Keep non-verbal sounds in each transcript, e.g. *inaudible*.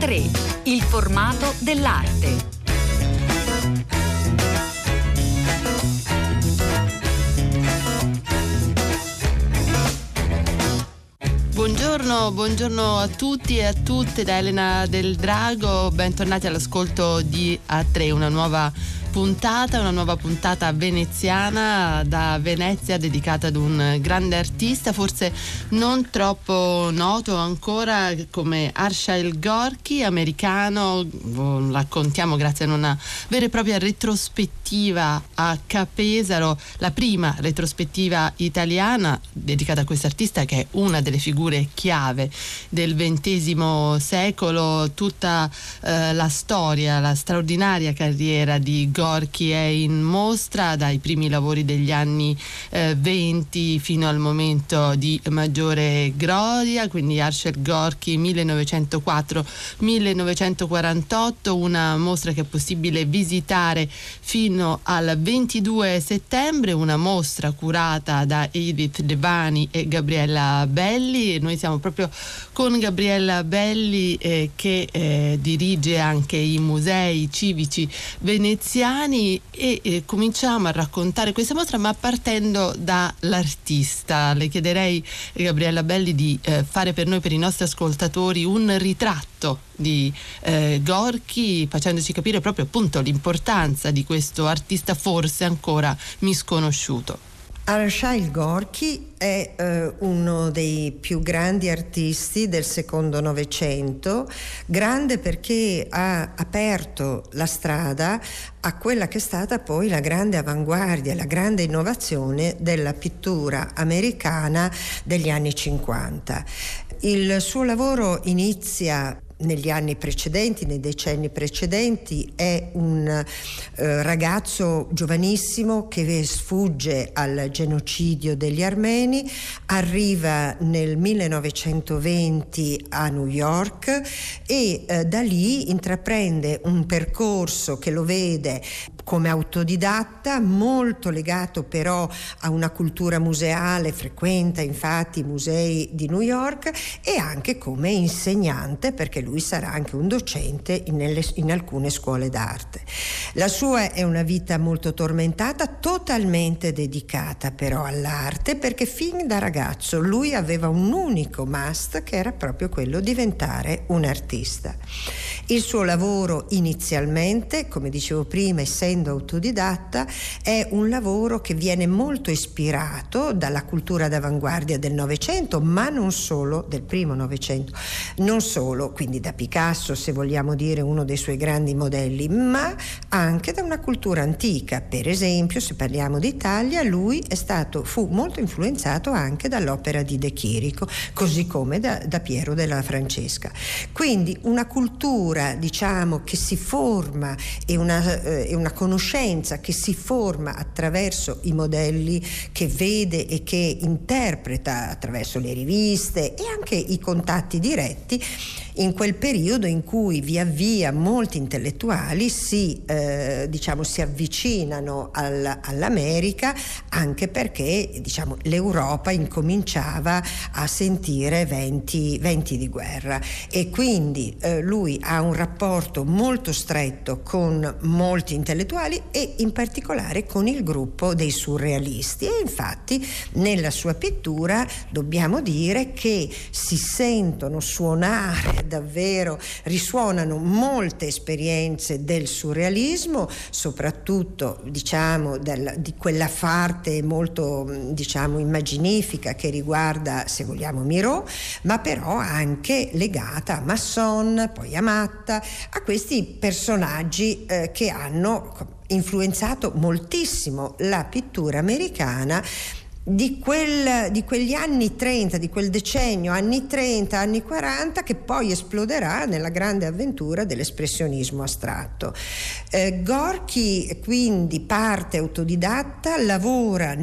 A3, il formato dell'arte. Buongiorno, buongiorno, a tutti e a tutte da Elena del Drago, bentornati all'ascolto di A3, una nuova puntata, una nuova puntata veneziana da Venezia dedicata ad un grande artista, forse non troppo noto ancora come Arshile Gorky, americano, lo raccontiamo grazie a una vera e propria retrospettiva a Capesaro, la prima retrospettiva italiana dedicata a questo artista che è una delle figure chiave del XX secolo, tutta eh, la storia, la straordinaria carriera di Gorky Gorky è in mostra dai primi lavori degli anni eh, 20 fino al momento di maggiore gloria, quindi Archer Gorky 1904-1948, una mostra che è possibile visitare fino al 22 settembre, una mostra curata da Edith Devani e Gabriella Belli. Noi siamo proprio con Gabriella Belli eh, che eh, dirige anche i musei civici veneziani italiani e eh, cominciamo a raccontare questa mostra ma partendo dall'artista. Le chiederei Gabriella Belli di eh, fare per noi, per i nostri ascoltatori, un ritratto di eh, Gorky facendoci capire proprio appunto l'importanza di questo artista forse ancora misconosciuto. Arshile Gorky è eh, uno dei più grandi artisti del secondo Novecento, grande perché ha aperto la strada a quella che è stata poi la grande avanguardia, la grande innovazione della pittura americana degli anni 50. Il suo lavoro inizia negli anni precedenti, nei decenni precedenti, è un eh, ragazzo giovanissimo che sfugge al genocidio degli armeni, arriva nel 1920 a New York e eh, da lì intraprende un percorso che lo vede come autodidatta, molto legato però a una cultura museale, frequenta infatti i musei di New York e anche come insegnante perché lui sarà anche un docente in, in alcune scuole d'arte. La sua è una vita molto tormentata, totalmente dedicata però all'arte perché fin da ragazzo lui aveva un unico must che era proprio quello di diventare un artista. Il suo lavoro inizialmente, come dicevo prima, essendo autodidatta, è un lavoro che viene molto ispirato dalla cultura d'avanguardia del Novecento, ma non solo, del primo Novecento, non solo, quindi da Picasso, se vogliamo dire uno dei suoi grandi modelli, ma anche da una cultura antica. Per esempio, se parliamo d'Italia, lui è stato, fu molto influenzato anche dall'opera di De Chirico, così come da, da Piero della Francesca. Quindi una cultura, diciamo, che si forma e una, eh, una conoscenza che si forma attraverso i modelli che vede e che interpreta attraverso le riviste e anche i contatti diretti in quel periodo in cui via via molti intellettuali si, eh, diciamo, si avvicinano al, all'America anche perché diciamo, l'Europa incominciava a sentire venti, venti di guerra. E quindi eh, lui ha un rapporto molto stretto con molti intellettuali e in particolare con il gruppo dei surrealisti. E infatti nella sua pittura dobbiamo dire che si sentono suonare davvero risuonano molte esperienze del surrealismo, soprattutto diciamo del, di quella parte molto diciamo immaginifica che riguarda se vogliamo Miro, ma però anche legata a Masson, poi a Matta, a questi personaggi eh, che hanno influenzato moltissimo la pittura americana di, quel, di, quegli anni 30, di quel decennio, anni 30, anni 40, che poi esploderà nella grande avventura dell'espressionismo astratto. Eh, Gorky quindi parte autodidatta, lavora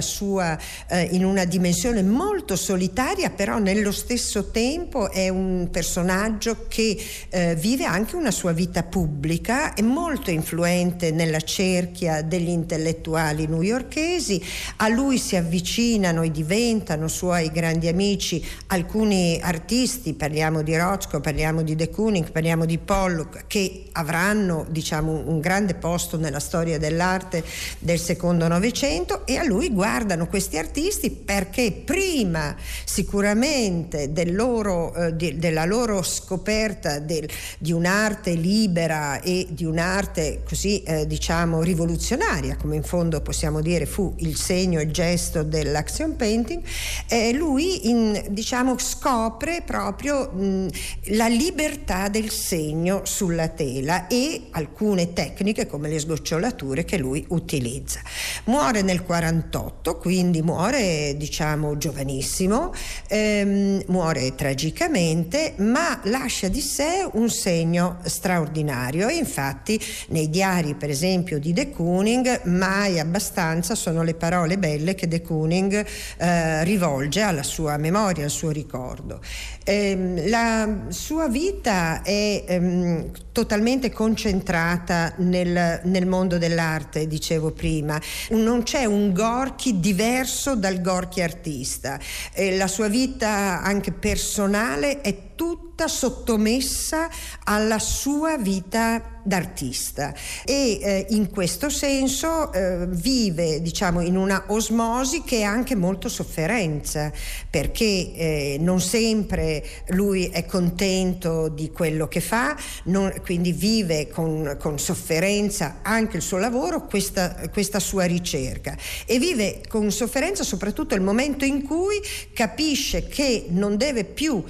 sua, eh, in una dimensione molto solitaria, però nello stesso tempo è un personaggio che eh, vive anche una sua vita pubblica, è molto influente nella cerchia degli intellettuali newyorkesi, a lui si avvicina avvicinano e diventano suoi grandi amici alcuni artisti, parliamo di Rothko, parliamo di De Kooning, parliamo di Pollock, che avranno diciamo, un grande posto nella storia dell'arte del secondo Novecento e a lui guardano questi artisti perché prima sicuramente del loro, eh, di, della loro scoperta del, di un'arte libera e di un'arte così eh, diciamo rivoluzionaria, come in fondo possiamo dire fu il segno il gesto dell'action painting, eh, lui in, diciamo scopre proprio mh, la libertà del segno sulla tela e alcune tecniche come le sgocciolature che lui utilizza. Muore nel 48, quindi muore diciamo giovanissimo, ehm, muore tragicamente, ma lascia di sé un segno straordinario infatti nei diari per esempio di De Kooning mai abbastanza sono le parole belle che De Kooning eh, rivolge alla sua memoria, al suo ricordo. Eh, la sua vita è ehm, totalmente concentrata nel, nel, mondo dell'arte, dicevo prima. Non c'è un Gorky diverso dal Gorky artista. Eh, la sua vita anche personale è tutta sottomessa alla sua vita d'artista e eh, in questo senso eh, vive diciamo in una osmosi che è anche molto sofferenza perché eh, non sempre lui è contento di quello che fa non, quindi vive con, con, sofferenza anche il suo lavoro questa, questa sua ricerca. E vive con sofferenza soprattutto il momento in cui capisce che non deve più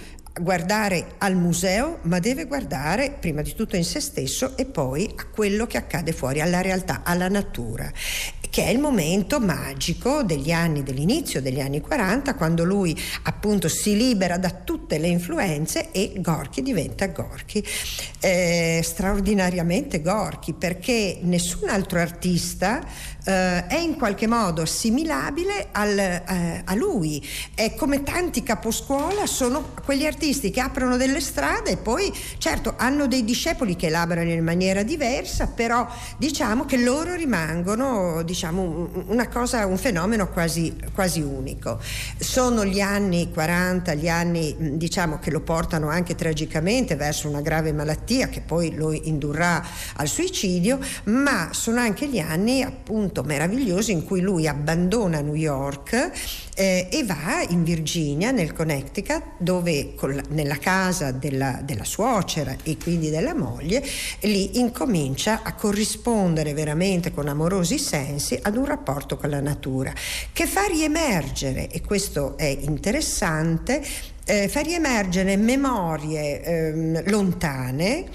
guardare al museo, ma deve guardare prima di tutto in se stesso e poi a quello che accade fuori, alla realtà, alla natura che è il momento magico degli anni, dell'inizio degli anni 40, quando lui appunto si libera da tutte le influenze e Gorky diventa Gorky. Eh, straordinariamente Gorky, perché nessun altro artista eh, è in qualche modo assimilabile al, eh, a lui. È come tanti caposcuola, sono quegli artisti che aprono delle strade e poi certo hanno dei discepoli che elaborano in maniera diversa, però diciamo che loro rimangono diciamo, una cosa, un fenomeno quasi, quasi unico. Sono gli anni 40, gli anni diciamo, che lo portano anche tragicamente verso una grave malattia che poi lo indurrà al suicidio, ma sono anche gli anni appunto momento meraviglioso in cui lui abbandona New York eh, e va in Virginia, nel Connecticut, dove la, nella casa della, della suocera e quindi della moglie, lì incomincia a corrispondere veramente con amorosi sensi ad un rapporto con la natura, che fa riemergere, e questo è interessante, eh, fa riemergere memorie eh, lontane,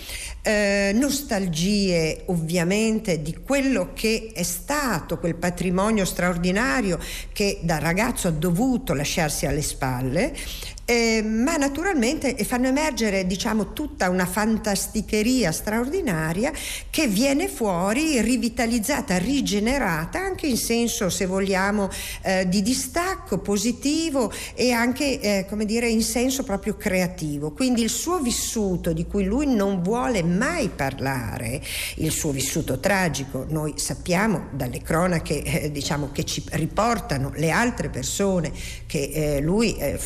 eh, nostalgie ovviamente di quello che è stato quel patrimonio straordinario che da ragazzo ha dovuto lasciarsi alle spalle eh, ma naturalmente fanno emergere diciamo, tutta una fantasticheria straordinaria che viene fuori rivitalizzata, rigenerata anche in senso, se vogliamo, eh, di distacco positivo e anche eh, come dire, in senso proprio creativo. Quindi il suo vissuto di cui lui non vuole mai parlare, il suo vissuto tragico, noi sappiamo dalle cronache eh, diciamo, che ci riportano le altre persone che eh, lui eh,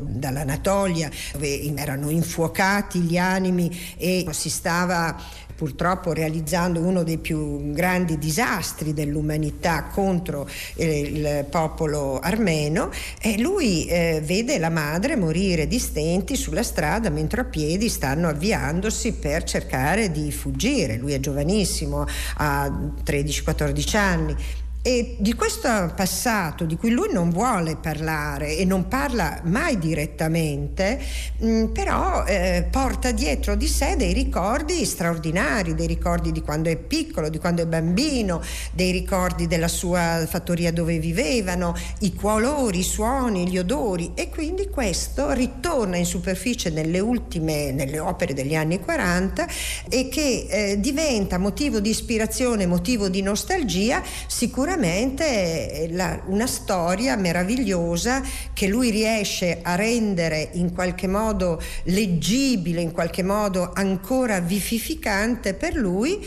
dall'Anatolia dove erano infuocati gli animi e si stava purtroppo realizzando uno dei più grandi disastri dell'umanità contro eh, il popolo armeno e lui eh, vede la madre morire di stenti sulla strada mentre a piedi stanno avviandosi per cercare di fuggire. Lui è giovanissimo, ha 13-14 anni e di questo passato di cui lui non vuole parlare e non parla mai direttamente, mh, mm, però eh, porta dietro di sé dei ricordi straordinari, dei ricordi di quando è piccolo, di quando è bambino, dei ricordi della sua fattoria dove vivevano, i colori, i suoni, gli odori. E quindi questo ritorna in superficie nelle ultime, nelle opere degli anni 40 e che eh, diventa motivo di ispirazione, motivo di nostalgia, sicuramente sicuramente la, una storia meravigliosa che lui riesce a rendere in qualche modo leggibile, in qualche modo ancora vivificante per lui,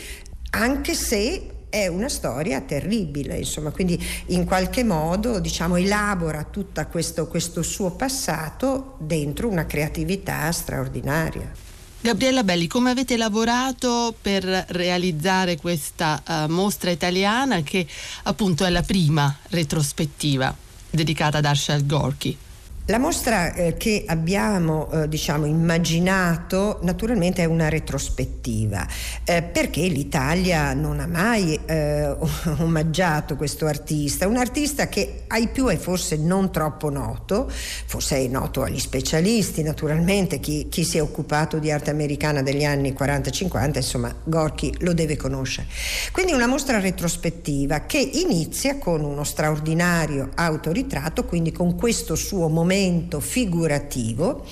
anche se è una storia terribile, insomma, quindi in qualche modo diciamo, elabora tutto questo, questo suo passato dentro una creatività straordinaria. Gabriella Belli, come avete lavorato per realizzare questa uh, mostra italiana che appunto è la prima retrospettiva dedicata ad Arshad Gorky? La mostra eh, che abbiamo eh, diciamo, immaginato naturalmente è una retrospettiva eh, perché l'Italia non ha mai eh, *laughs* omaggiato questo artista, un artista che ai più è forse non troppo noto, forse è noto agli specialisti naturalmente, chi, chi si è occupato di arte americana degli anni 40-50, insomma Gorky lo deve conoscere. Quindi una mostra retrospettiva che inizia con uno straordinario autoritratto, quindi con questo suo momento momento figurativo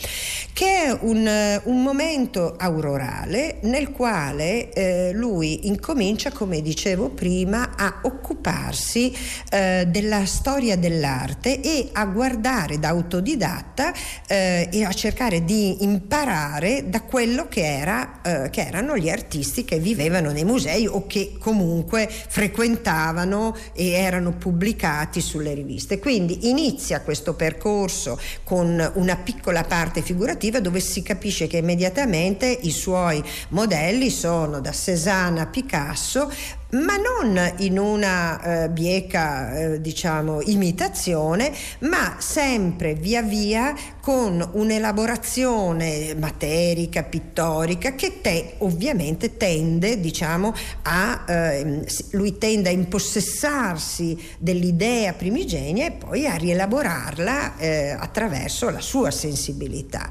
che è un, un momento aurorale nel quale eh, lui incomincia, come dicevo prima, a occuparsi eh, della storia dell'arte e a guardare da autodidatta eh, e a cercare di imparare da quello che, era, eh, che erano gli artisti che vivevano nei musei o che comunque frequentavano e erano pubblicati sulle riviste. Quindi inizia questo percorso con una piccola parte figurativa dove si capisce che immediatamente i suoi modelli sono da Cézanne a Picasso ma non in una eh, bieca eh, diciamo imitazione, ma sempre via via con un'elaborazione materica, pittorica che te, ovviamente tende diciamo a eh, lui tende a impossessarsi dell'idea primigenia e poi a rielaborarla eh, attraverso la sua sensibilità.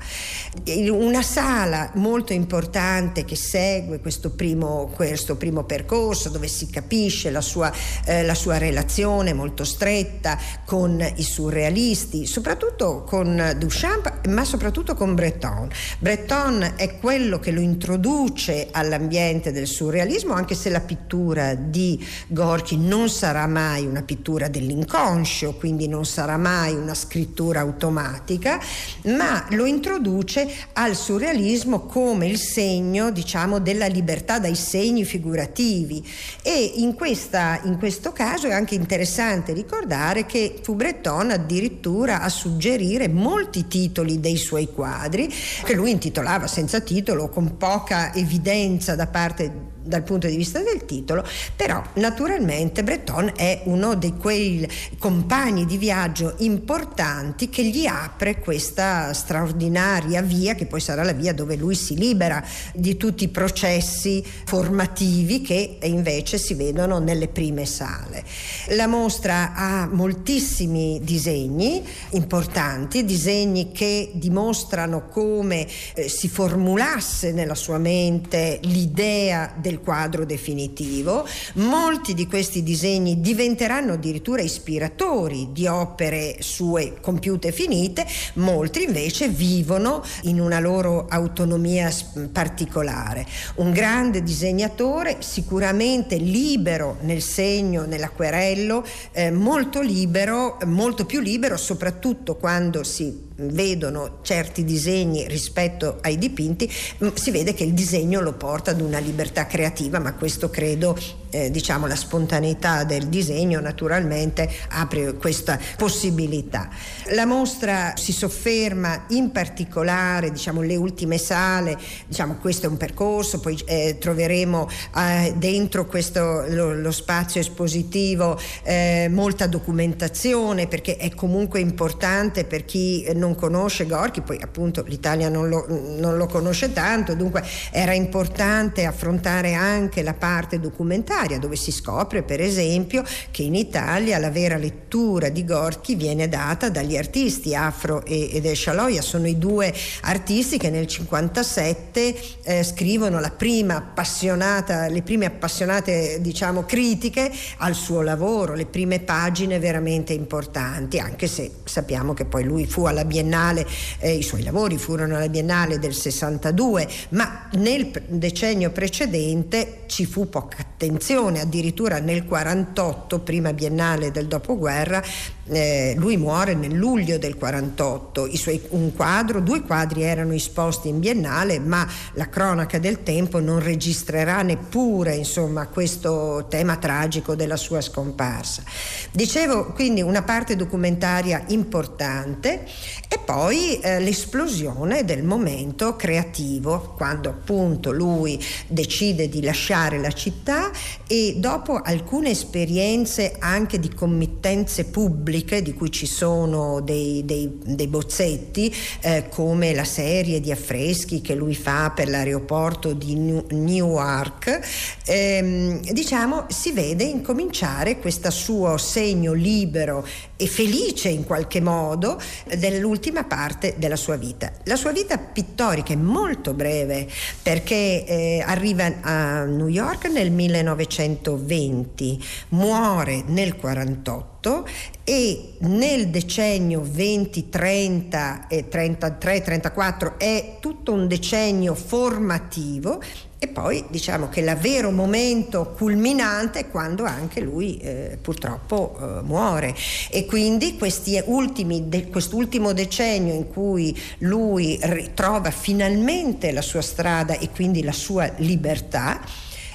Una sala molto importante che segue questo primo, questo primo percorso dove si capisce la sua, eh, la sua relazione molto stretta con i surrealisti, soprattutto con Duchamp, ma soprattutto con Breton. Breton è quello che lo introduce all'ambiente del surrealismo, anche se la pittura di Gorky non sarà mai una pittura dell'inconscio, quindi non sarà mai una scrittura automatica, ma lo introduce al surrealismo come il segno, diciamo, della libertà dai segni figurativi e in, questa, in, questo caso è anche interessante ricordare che fu Breton addirittura a suggerire molti titoli dei suoi quadri che lui intitolava senza titolo con poca evidenza da parte dal punto di vista del titolo, però naturalmente Breton è uno di quei compagni di viaggio importanti che gli apre questa straordinaria via, che poi sarà la via dove lui si libera di tutti i processi formativi che invece si vedono nelle prime sale. La mostra ha moltissimi disegni importanti, disegni che dimostrano come eh, si formulasse nella sua mente l'idea del del quadro definitivo. Molti di questi disegni diventeranno addirittura ispiratori di opere sue compiute finite, molti invece vivono in una loro autonomia particolare. Un grande disegnatore, sicuramente libero nel segno, nell'acquerello, eh, molto libero, molto più libero soprattutto quando si vedono certi disegni rispetto ai dipinti, mm, si vede che il disegno lo porta ad una libertà creativa, ma questo credo, eh, diciamo, la spontaneità del disegno naturalmente apre questa possibilità. La mostra si sofferma in particolare, diciamo, le ultime sale, diciamo, questo è un percorso, poi eh, troveremo eh, dentro questo, lo, lo, spazio espositivo eh, molta documentazione perché è comunque importante per chi non conosce Gorky, poi appunto l'Italia non lo, non lo conosce tanto, dunque era importante affrontare anche la parte documentaria dove si scopre per esempio che in Italia la vera lettura di Gorky viene data dagli artisti Afro ed Escialoia, sono i due artisti che nel 57 eh, scrivono prima le prime appassionate diciamo critiche al suo lavoro, le prime pagine veramente importanti, anche se sappiamo che poi lui fu alla Biennale, eh, i suoi lavori furono alla Biennale del 62, ma nel decennio precedente ci fu poca attenzione, addirittura nel 48, prima Biennale del dopoguerra, eh, lui muore nel luglio del 48, I suoi, quadro, due quadri erano esposti in biennale, ma la cronaca del tempo non registrerà neppure insomma, questo tema tragico della sua scomparsa. Dicevo quindi una parte documentaria importante e poi eh, l'esplosione del momento creativo, quando appunto lui decide di lasciare la città e dopo alcune esperienze anche di committenze pubbliche, di cui ci sono dei, dei, dei bozzetti, eh, come la serie di affreschi che lui fa per l'aeroporto di Newark, ehm, diciamo si vede incominciare questo suo segno libero e felice in qualche modo dell'ultima parte della sua vita. La sua vita pittorica è molto breve perché eh, arriva a New York nel 1920, muore nel 48 e nel decennio 20, 30 e 33, 34 è tutto un decennio formativo e poi diciamo che il vero momento culminante è quando anche lui eh, purtroppo eh, muore e quindi ultimi, de, quest'ultimo decennio in cui lui ritrova finalmente la sua strada e quindi la sua libertà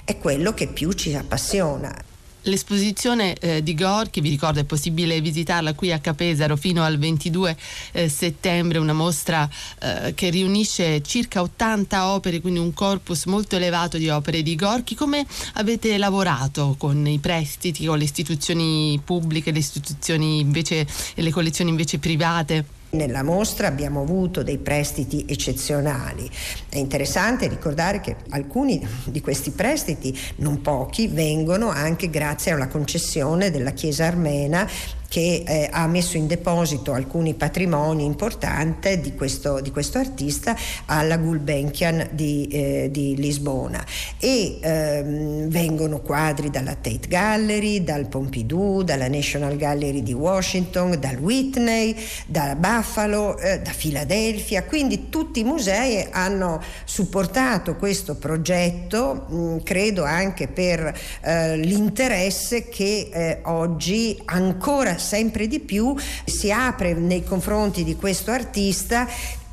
è quello che più ci appassiona. L'esposizione eh, di Gorky, vi ricordo, è possibile visitarla qui a Capesaro fino al 22 eh, settembre, una mostra eh, che riunisce circa 80 opere, quindi un corpus molto elevato di opere di Gorky. Come avete lavorato con i prestiti, con le istituzioni pubbliche, le istituzioni invece e le collezioni invece private? Nella mostra abbiamo avuto dei prestiti eccezionali. È interessante ricordare che alcuni di questi prestiti, non pochi, vengono anche grazie alla concessione della Chiesa armena che eh, ha messo in deposito alcuni patrimoni importanti di questo, di questo artista alla Gulbenkian di, eh, di Lisbona. E ehm, vengono quadri dalla Tate Gallery, dal Pompidou, dalla National Gallery di Washington, dal Whitney, da Buffalo, eh, da Filadelfia, quindi tutti i musei hanno supportato questo progetto, mh, credo anche per eh, l'interesse che eh, oggi ancora sempre di più si apre nei confronti di questo artista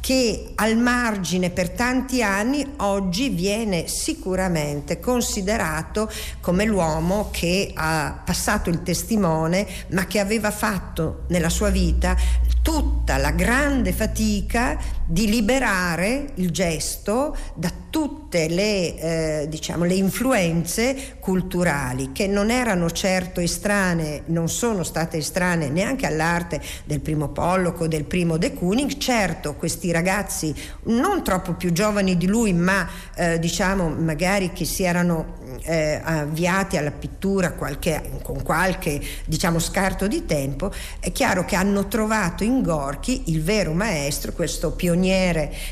che al margine per tanti anni oggi viene sicuramente considerato come l'uomo che ha passato il testimone ma che aveva fatto nella sua vita tutta la grande fatica di liberare il gesto da tutte le, eh, diciamo, le influenze culturali che non erano certo estranee, non sono state estranee neanche all'arte del primo Pollock o del primo De Kooning. Certo, questi ragazzi non troppo più giovani di lui, ma eh, diciamo magari che si erano eh, avviati alla pittura qualche, con qualche diciamo, scarto di tempo, è chiaro che hanno trovato in Gorky il vero maestro, questo pioniere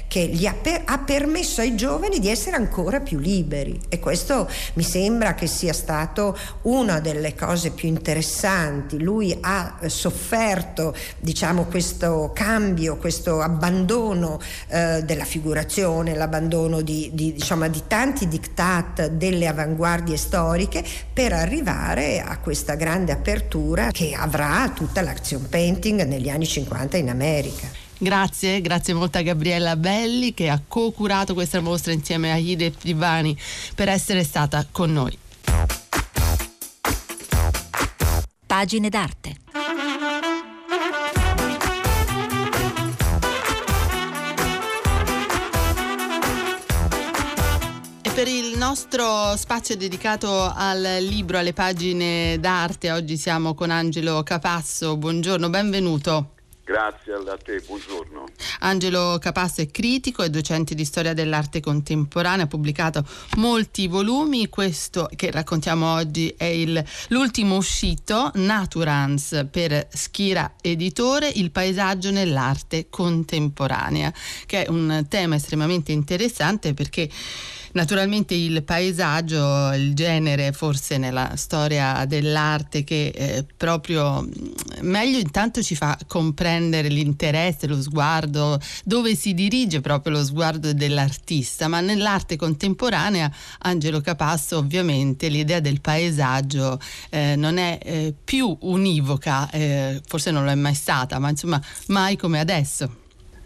che gli ha, per, ha permesso ai giovani di essere ancora più liberi e questo mi sembra che sia stato una delle cose più interessanti. Lui ha sofferto diciamo, questo cambio, questo abbandono eh, della figurazione, l'abbandono di, di, diciamo, di tanti diktat delle avanguardie storiche per arrivare a questa grande apertura che avrà tutta l'action painting negli anni 50 in America. Grazie, grazie molto a Gabriella Belli che ha co-curato questa mostra insieme a Hide Privani per essere stata con noi. Pagine d'arte. per il nostro spazio dedicato al libro, alle pagine d'arte, oggi siamo con Angelo Capasso. Buongiorno, benvenuto. Grazie a te, buongiorno. Angelo Capasso è critico e docente di storia dell'arte contemporanea, ha pubblicato molti volumi, questo che raccontiamo oggi è il, l'ultimo uscito, Naturans, per Schira Editore, il paesaggio nell'arte contemporanea, che è un tema estremamente interessante perché Naturalmente il paesaggio, il genere forse nella storia dell'arte che eh, proprio mm, meglio intanto ci fa comprendere l'interesse, lo sguardo, dove si dirige proprio lo sguardo dell'artista, ma nell'arte contemporanea Angelo Capasso ovviamente l'idea del paesaggio eh, non è eh, più univoca, eh, forse non lo è mai stata, ma insomma mai come adesso.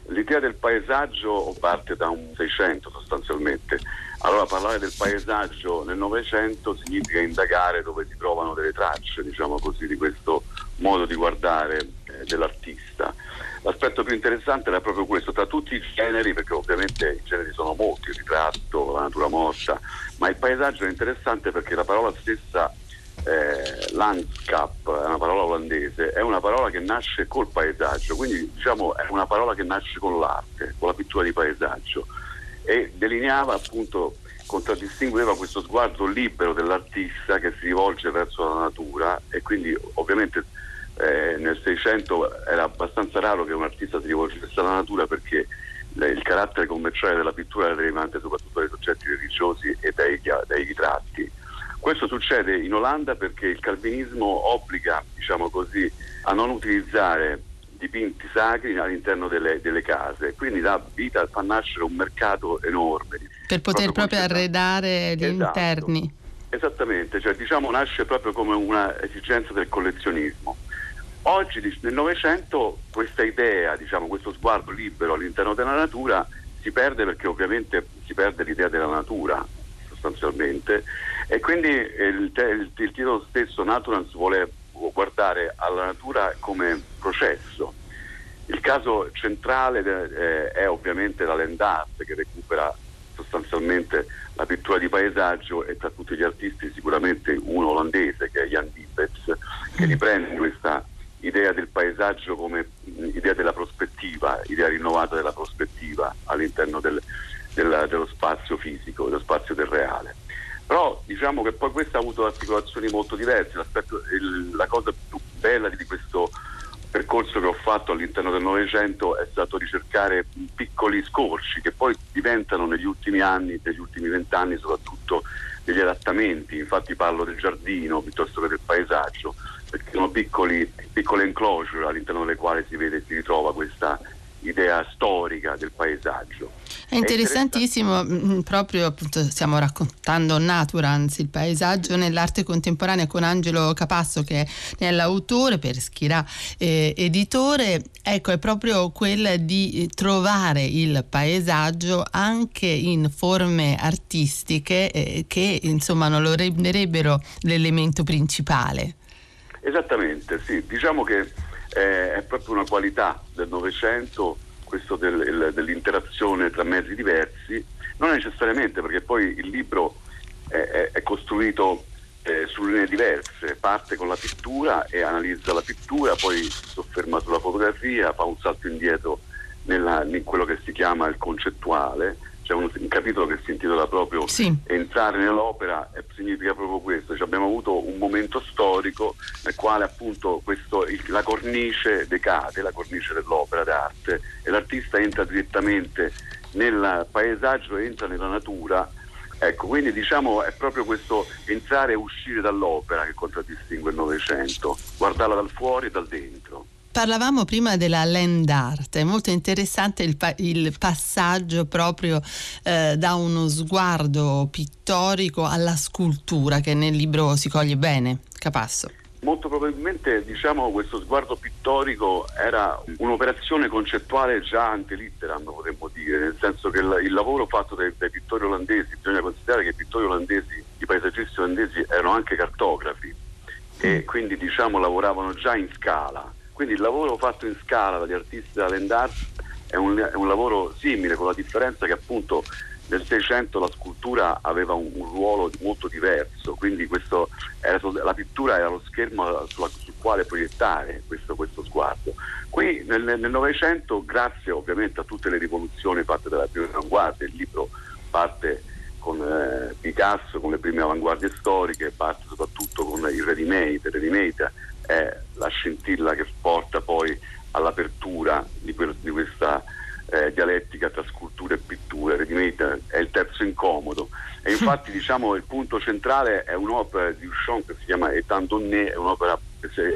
L'idea del paesaggio parte da un 600 sostanzialmente. Allora parlare del paesaggio nel Novecento significa indagare dove si trovano delle tracce, diciamo così, di questo modo di guardare eh, dell'artista. L'aspetto più interessante era proprio questo, tra tutti i generi, perché ovviamente i generi sono molti, il ritratto, la natura morta, ma il paesaggio è interessante perché la parola stessa eh, landscape è una parola olandese, è una parola che nasce col paesaggio, quindi diciamo è una parola che nasce con l'arte, con la pittura di paesaggio e delineava appunto, contraddistingueva questo sguardo libero dell'artista che si rivolge verso la natura e quindi ovviamente eh, nel 600 era abbastanza raro che un artista si rivolgesse alla natura perché il carattere commerciale della pittura era derivante soprattutto dai soggetti religiosi e dai, dai ritratti. Questo succede in Olanda perché il calvinismo obbliga, diciamo così, a non utilizzare dipinti sacri all'interno delle, delle case, quindi dà vita, fa nascere un mercato enorme. Per poter proprio, proprio arredare gli esatto. interni. Esattamente, cioè diciamo nasce proprio come un'esigenza del collezionismo. Oggi nel Novecento questa idea, diciamo, questo sguardo libero all'interno della natura si perde perché ovviamente si perde l'idea della natura sostanzialmente e quindi il, il, il titolo stesso Naturance vuole guardare alla natura come processo. Il caso centrale eh, è ovviamente la land art che recupera sostanzialmente la pittura di paesaggio e tra tutti gli artisti sicuramente uno olandese che è Jan Dibbets che mm. riprende questa idea del paesaggio come idea della prospettiva, idea rinnovata della prospettiva all'interno del, del, dello spazio fisico, dello spazio del reale. Però diciamo che poi questo ha avuto articolazioni molto diverse, il, la cosa più bella di questo percorso che ho fatto all'interno del Novecento è stato ricercare piccoli scorci che poi diventano negli ultimi anni, negli ultimi vent'anni soprattutto degli adattamenti, infatti parlo del giardino piuttosto che del paesaggio, perché sono piccoli, piccole enclosure all'interno delle quali si vede e si ritrova questa idea storica del paesaggio. È interessantissimo, è mm, mm, proprio appunto stiamo raccontando Naturance, il paesaggio nell'arte contemporanea con Angelo Capasso che è l'autore per Schirà eh, editore, ecco è proprio quella di trovare il paesaggio anche in forme artistiche eh, che insomma non lo renderebbero l'elemento principale. Esattamente, sì, diciamo che eh, è proprio una qualità del Novecento questo del, dell'interazione tra mezzi diversi, non necessariamente perché poi il libro è, è, è costruito eh, su linee diverse, parte con la pittura e analizza la pittura, poi si sofferma sulla fotografia, fa un salto indietro nella, in quello che si chiama il concettuale c'è un, un, capitolo che si intitola proprio sì. Entrare nell'opera significa proprio questo, cioè abbiamo avuto un momento storico nel quale appunto questo, il, la cornice decade, la cornice dell'opera d'arte e l'artista entra direttamente nel paesaggio, entra nella natura Ecco, quindi diciamo è proprio questo entrare e uscire dall'opera che contraddistingue il Novecento, guardarla dal fuori e dal dentro. Parlavamo prima della land art, è molto interessante il, pa- il passaggio proprio eh, da uno sguardo pittorico alla scultura che nel libro si coglie bene. Capasso. Molto probabilmente diciamo, questo sguardo pittorico era un'operazione concettuale già ante litteram, potremmo dire, nel senso che il, il lavoro fatto dai, dai, pittori olandesi, bisogna considerare che i pittori olandesi, i paesaggisti olandesi erano anche cartografi e quindi diciamo, lavoravano già in scala quindi il lavoro fatto in scala dagli artisti della Land Art è un, è un lavoro simile, con la differenza che appunto nel Seicento la scultura aveva un, un ruolo molto diverso, quindi era, la pittura era lo schermo sulla, sul quale proiettare questo, questo sguardo. Qui nel Novecento, grazie ovviamente a tutte le rivoluzioni fatte dalla prima avanguardia, il libro parte con eh, Picasso, con le prime avanguardie storiche, parte soprattutto con il ready-made è la scintilla che porta poi all'apertura di, quel, di questa eh, dialettica tra scultura e pittura, ready-made è il terzo incomodo. E infatti *laughs* diciamo il punto centrale è un'opera di Duchamp che si chiama Etant Donné, è un'opera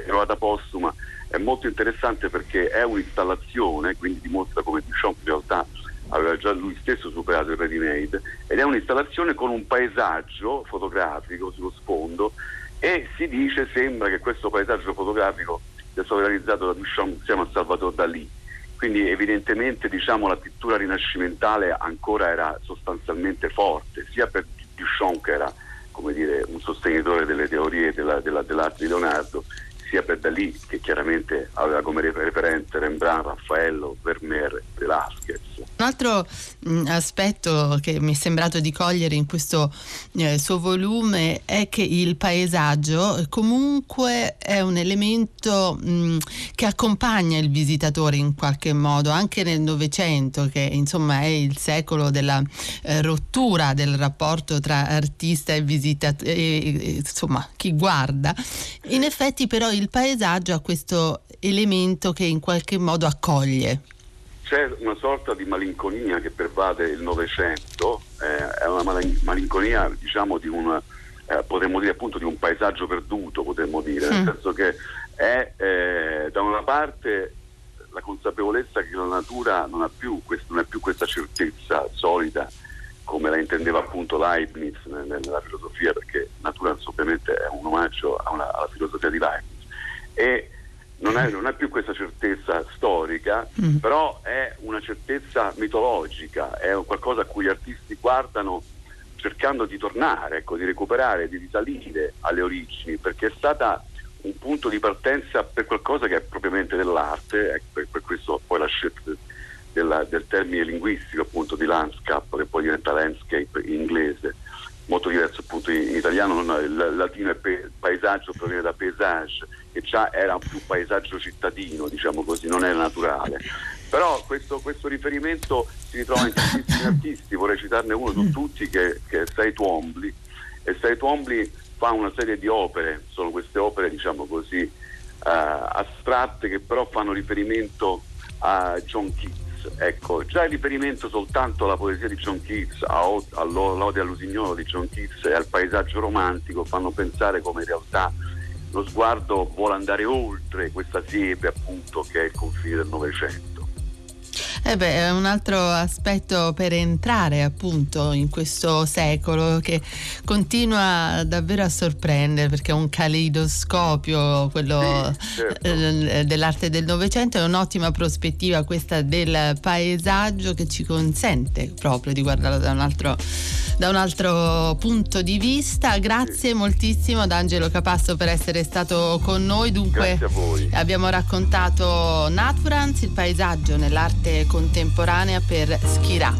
trovata postuma, è molto interessante perché è un'installazione, quindi dimostra come Duchamp in realtà aveva già lui stesso superato il ready-made ed è un'installazione con un paesaggio fotografico sullo sfondo e si dice, sembra che questo paesaggio fotografico sia stato realizzato da Duchamp insieme a Salvatore Dalì quindi evidentemente diciamo, la pittura rinascimentale ancora era sostanzialmente forte, sia per Duchamp che era dire, un sostenitore delle teorie della, della, dell'arte di Leonardo, sia per Dalì che chiaramente aveva come referente Rembrandt, Raffaello, Vermeer, Velázquez. Un altro mh, mm, aspetto che mi è sembrato di cogliere in questo eh, suo volume è che il paesaggio comunque è un elemento mh, mm, che accompagna il visitatore in qualche modo, anche nel Novecento, che insomma è il secolo della eh, rottura del rapporto tra artista e visitatore, insomma chi guarda. In effetti però il paesaggio ha questo elemento che in qualche modo accoglie. C'è una sorta di malinconia che pervade il Novecento, eh, è una malinconia diciamo di un, eh, potremmo dire appunto di un paesaggio perduto, potremmo dire, mm. nel senso che è eh, da una parte la consapevolezza che la natura non, ha più non è più questa certezza solida come la intendeva appunto Leibniz nella filosofia, perché natura ovviamente è un omaggio alla filosofia di Leibniz e non è, non è, più questa certezza storica, mm. però è una certezza mitologica, è qualcosa a cui gli artisti guardano cercando di tornare, ecco, di recuperare, di risalire alle origini, perché è stata un punto di partenza per qualcosa che è propriamente dell'arte, ecco, per, per, questo poi la scelta della, del termine linguistico appunto di landscape, che poi diventa landscape in inglese, molto diverso appunto in, in italiano, no, il latino è pe- paesaggio proviene da paesage, che già era più paesaggio cittadino, diciamo così, non era naturale. Però questo, questo riferimento si ritrova in tantissimi *coughs* artisti, vorrei citarne uno su tutti che, che è Sei Twombly, e Sei Twombly fa una serie di opere, sono queste opere diciamo così uh, astratte che però fanno riferimento a John Keats Ecco, già il riferimento soltanto alla poesia di John Keats, all'ode all'usignolo di John Keats e al paesaggio romantico fanno pensare come in realtà lo sguardo vuole andare oltre questa siepe appunto che è il confine del Novecento. Eh beh, è un altro aspetto per entrare appunto in questo secolo che continua davvero a sorprendere perché è un caleidoscopio quello sì, certo. Eh, dell'arte del Novecento, è un'ottima prospettiva questa del paesaggio che ci consente proprio di guardarlo da un altro, da un altro punto di vista. Grazie sì. moltissimo ad Angelo Capasso per essere stato con noi. Dunque abbiamo raccontato Naturans, il paesaggio nell'arte contemporanea per Schirà.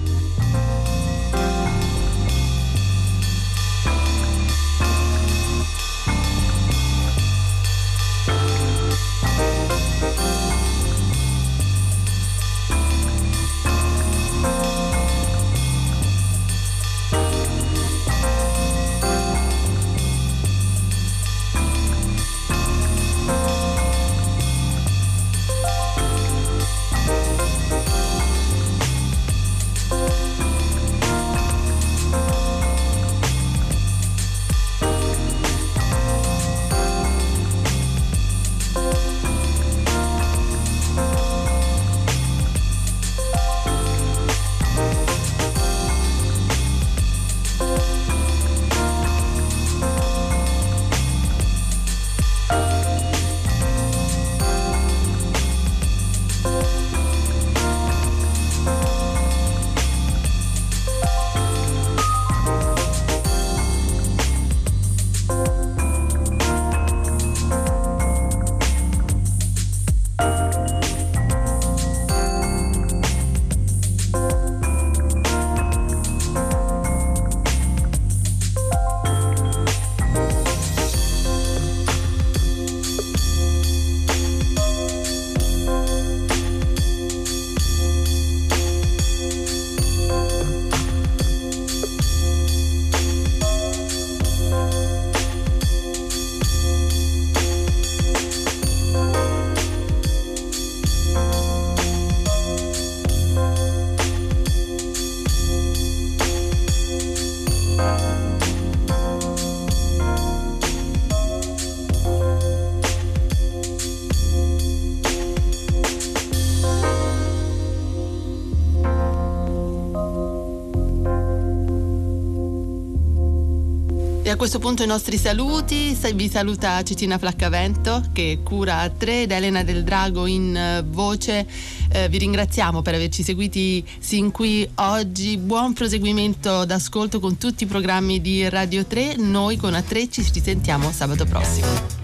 Questo punto i nostri saluti, vi saluta Cecina Flaccavento che cura a tre ed Elena del Drago in eh, voce. Eh, vi ringraziamo per averci seguiti sin qui oggi. Buon proseguimento d'ascolto con tutti i programmi di Radio 3. Noi con A3 ci risentiamo sabato prossimo.